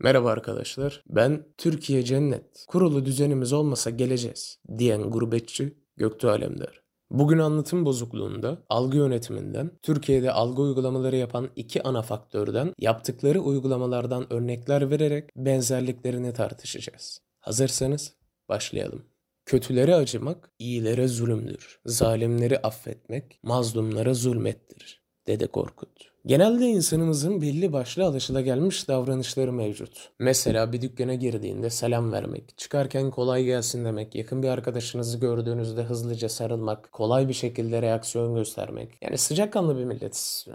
Merhaba arkadaşlar. Ben Türkiye Cennet. Kurulu düzenimiz olmasa geleceğiz diyen gurbetçi Göktuğ Alemdar. Bugün anlatım bozukluğunda algı yönetiminden, Türkiye'de algı uygulamaları yapan iki ana faktörden, yaptıkları uygulamalardan örnekler vererek benzerliklerini tartışacağız. Hazırsanız başlayalım. Kötülere acımak, iyilere zulümdür. Zalimleri affetmek, mazlumlara zulmettir. Dede Korkut. Genelde insanımızın belli başlı alışılagelmiş davranışları mevcut. Mesela bir dükkana girdiğinde selam vermek, çıkarken kolay gelsin demek, yakın bir arkadaşınızı gördüğünüzde hızlıca sarılmak, kolay bir şekilde reaksiyon göstermek. Yani sıcakkanlı bir milletiz. Ee,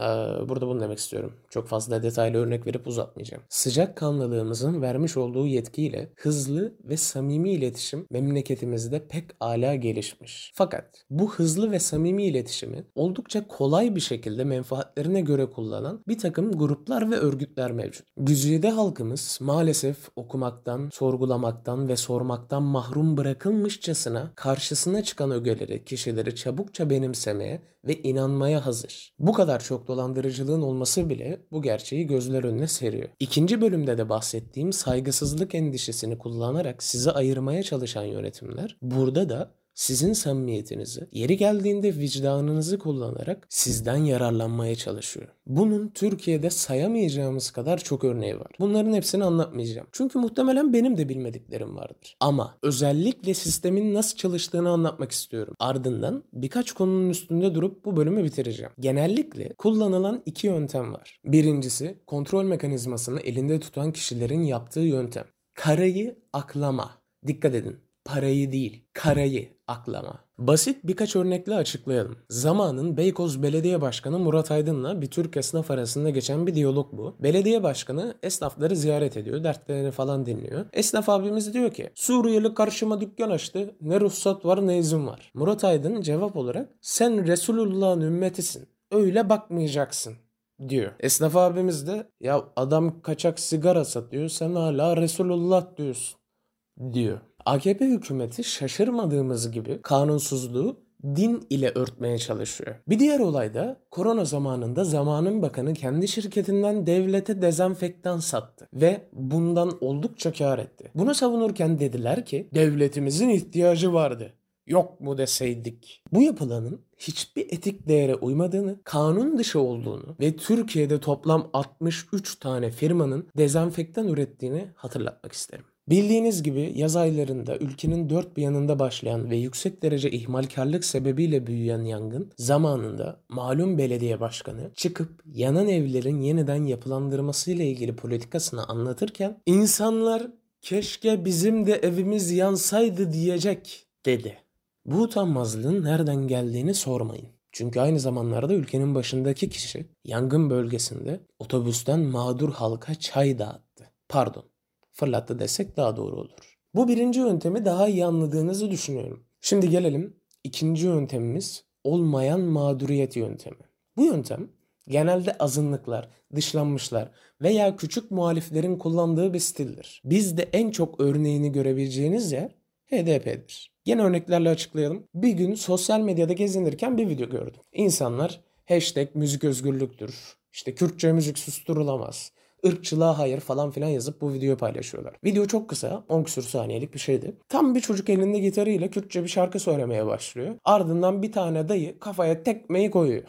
burada bunu demek istiyorum. Çok fazla detaylı örnek verip uzatmayacağım. Sıcakkanlılığımızın vermiş olduğu yetkiyle hızlı ve samimi iletişim memleketimizde pek ala gelişmiş. Fakat bu hızlı ve samimi iletişimi oldukça kolay bir şekilde menfaatlerine göre kullanmak kullanan bir takım gruplar ve örgütler mevcut. Güzide halkımız maalesef okumaktan, sorgulamaktan ve sormaktan mahrum bırakılmışçasına karşısına çıkan ögeleri, kişileri çabukça benimsemeye ve inanmaya hazır. Bu kadar çok dolandırıcılığın olması bile bu gerçeği gözler önüne seriyor. İkinci bölümde de bahsettiğim saygısızlık endişesini kullanarak sizi ayırmaya çalışan yönetimler burada da sizin samimiyetinizi, yeri geldiğinde vicdanınızı kullanarak sizden yararlanmaya çalışıyor. Bunun Türkiye'de sayamayacağımız kadar çok örneği var. Bunların hepsini anlatmayacağım. Çünkü muhtemelen benim de bilmediklerim vardır. Ama özellikle sistemin nasıl çalıştığını anlatmak istiyorum. Ardından birkaç konunun üstünde durup bu bölümü bitireceğim. Genellikle kullanılan iki yöntem var. Birincisi kontrol mekanizmasını elinde tutan kişilerin yaptığı yöntem. Karayı aklama. Dikkat edin parayı değil, karayı aklama. Basit birkaç örnekle açıklayalım. Zamanın Beykoz Belediye Başkanı Murat Aydın'la bir Türk esnaf arasında geçen bir diyalog bu. Belediye Başkanı esnafları ziyaret ediyor, dertlerini falan dinliyor. Esnaf abimiz diyor ki Suriyeli karşıma dükkan açtı, ne ruhsat var ne izin var. Murat Aydın cevap olarak sen Resulullah'ın ümmetisin, öyle bakmayacaksın diyor. Esnaf abimiz de ya adam kaçak sigara satıyor sen hala Resulullah diyorsun diyor. AKP hükümeti şaşırmadığımız gibi kanunsuzluğu din ile örtmeye çalışıyor. Bir diğer olay da korona zamanında zamanın bakanı kendi şirketinden devlete dezenfektan sattı ve bundan oldukça kar etti. Bunu savunurken dediler ki devletimizin ihtiyacı vardı yok mu deseydik. Bu yapılanın hiçbir etik değere uymadığını, kanun dışı olduğunu ve Türkiye'de toplam 63 tane firmanın dezenfektan ürettiğini hatırlatmak isterim. Bildiğiniz gibi yaz aylarında ülkenin dört bir yanında başlayan ve yüksek derece ihmalkarlık sebebiyle büyüyen yangın zamanında malum belediye başkanı çıkıp yanan evlerin yeniden yapılandırması ile ilgili politikasını anlatırken insanlar keşke bizim de evimiz yansaydı diyecek dedi. Bu utanmazlığın nereden geldiğini sormayın. Çünkü aynı zamanlarda ülkenin başındaki kişi yangın bölgesinde otobüsten mağdur halka çay dağıttı. Pardon fırlattı desek daha doğru olur. Bu birinci yöntemi daha iyi anladığınızı düşünüyorum. Şimdi gelelim ikinci yöntemimiz olmayan mağduriyet yöntemi. Bu yöntem genelde azınlıklar, dışlanmışlar veya küçük muhaliflerin kullandığı bir stildir. Bizde en çok örneğini görebileceğiniz yer HDP'dir. Yine örneklerle açıklayalım. Bir gün sosyal medyada gezinirken bir video gördüm. İnsanlar hashtag müzik özgürlüktür, işte Kürtçe müzik susturulamaz, ırkçılığa hayır falan filan yazıp bu videoyu paylaşıyorlar. Video çok kısa 10 küsur saniyelik bir şeydi. Tam bir çocuk elinde gitarıyla Kürtçe bir şarkı söylemeye başlıyor. Ardından bir tane dayı kafaya tekmeyi koyuyor.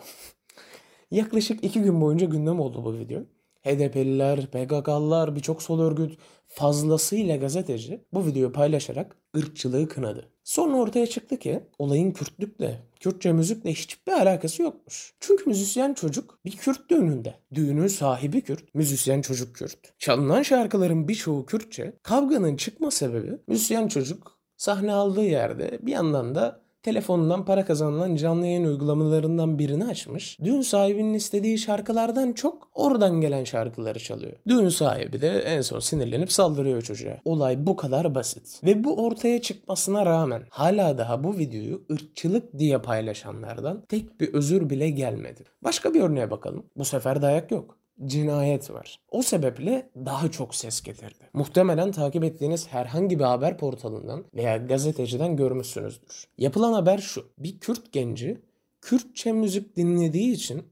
Yaklaşık iki gün boyunca gündem oldu bu video. HDP'liler, PKK'lılar, birçok sol örgüt fazlasıyla gazeteci bu videoyu paylaşarak ırkçılığı kınadı. Sonra ortaya çıktı ki olayın Kürtlükle, Kürtçe müzikle hiçbir alakası yokmuş. Çünkü müzisyen çocuk bir Kürt düğününde. Düğünün sahibi Kürt, müzisyen çocuk Kürt. Çalınan şarkıların birçoğu Kürtçe. Kavganın çıkma sebebi müzisyen çocuk sahne aldığı yerde bir yandan da telefonundan para kazanılan canlı yayın uygulamalarından birini açmış. Düğün sahibinin istediği şarkılardan çok oradan gelen şarkıları çalıyor. Düğün sahibi de en son sinirlenip saldırıyor çocuğa. Olay bu kadar basit. Ve bu ortaya çıkmasına rağmen hala daha bu videoyu ırkçılık diye paylaşanlardan tek bir özür bile gelmedi. Başka bir örneğe bakalım. Bu sefer dayak yok cinayet var. O sebeple daha çok ses getirdi. Muhtemelen takip ettiğiniz herhangi bir haber portalından veya gazeteciden görmüşsünüzdür. Yapılan haber şu. Bir Kürt genci Kürtçe müzik dinlediği için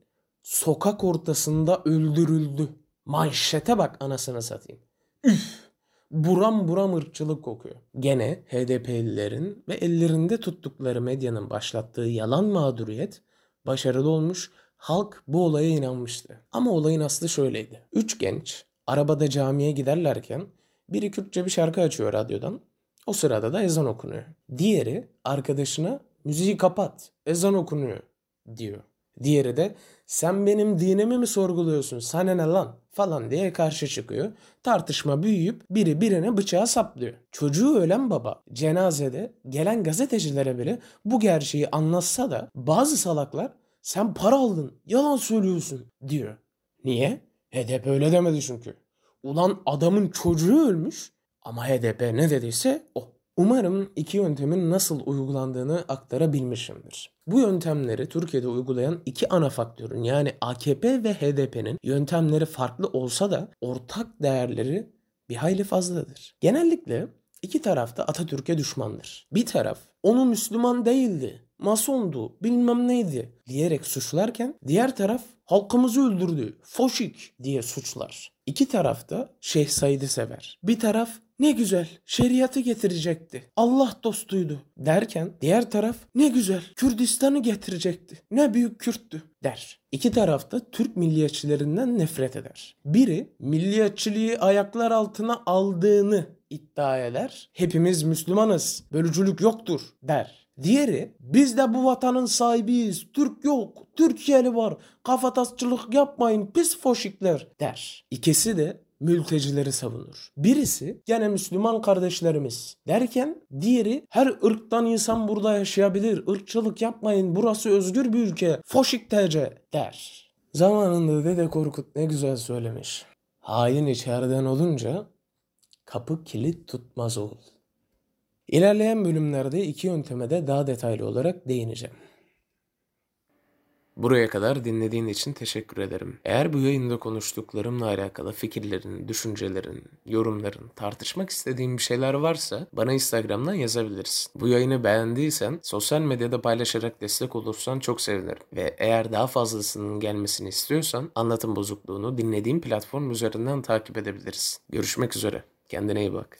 sokak ortasında öldürüldü. Manşete bak anasını satayım. Üf! Buram buram ırkçılık kokuyor. Gene HDP'lilerin ve ellerinde tuttukları medyanın başlattığı yalan mağduriyet başarılı olmuş, halk bu olaya inanmıştı. Ama olayın aslı şöyleydi. Üç genç arabada camiye giderlerken biri Kürtçe bir şarkı açıyor radyodan. O sırada da ezan okunuyor. Diğeri arkadaşına müziği kapat, ezan okunuyor diyor. Diğeri de sen benim dinimi mi sorguluyorsun sana ne lan falan diye karşı çıkıyor. Tartışma büyüyüp biri birine bıçağı saplıyor. Çocuğu ölen baba cenazede gelen gazetecilere bile bu gerçeği anlatsa da bazı salaklar sen para aldın yalan söylüyorsun diyor. Niye? HDP öyle demedi çünkü. Ulan adamın çocuğu ölmüş ama HDP ne dediyse o. Umarım iki yöntemin nasıl uygulandığını aktarabilmişimdir. Bu yöntemleri Türkiye'de uygulayan iki ana faktörün yani AKP ve HDP'nin yöntemleri farklı olsa da ortak değerleri bir hayli fazladır. Genellikle iki taraf da Atatürk'e düşmandır. Bir taraf onu Müslüman değildi, masondu, bilmem neydi diyerek suçlarken diğer taraf halkımızı öldürdü, foşik diye suçlar. İki taraf da Şeyh Said'i sever. Bir taraf ne güzel şeriatı getirecekti. Allah dostuydu derken diğer taraf ne güzel Kürdistan'ı getirecekti. Ne büyük Kürttü der. İki taraf da Türk milliyetçilerinden nefret eder. Biri milliyetçiliği ayaklar altına aldığını iddia eder. Hepimiz Müslümanız, bölücülük yoktur der. Diğeri biz de bu vatanın sahibiyiz. Türk yok. Türkiye'li var. Kafatasçılık yapmayın pis foşikler der. İkisi de mültecileri savunur. Birisi gene Müslüman kardeşlerimiz derken diğeri her ırktan insan burada yaşayabilir. Irkçılık yapmayın burası özgür bir ülke. Foşik TC der. Zamanında Dede Korkut ne güzel söylemiş. Hain içeriden olunca kapı kilit tutmaz ol. İlerleyen bölümlerde iki yönteme de daha detaylı olarak değineceğim. Buraya kadar dinlediğin için teşekkür ederim. Eğer bu yayında konuştuklarımla alakalı fikirlerin, düşüncelerin, yorumların, tartışmak istediğin bir şeyler varsa bana Instagram'dan yazabilirsin. Bu yayını beğendiysen sosyal medyada paylaşarak destek olursan çok sevinirim. Ve eğer daha fazlasının gelmesini istiyorsan anlatım bozukluğunu dinlediğin platform üzerinden takip edebilirsin. Görüşmek üzere. Kendine iyi bak.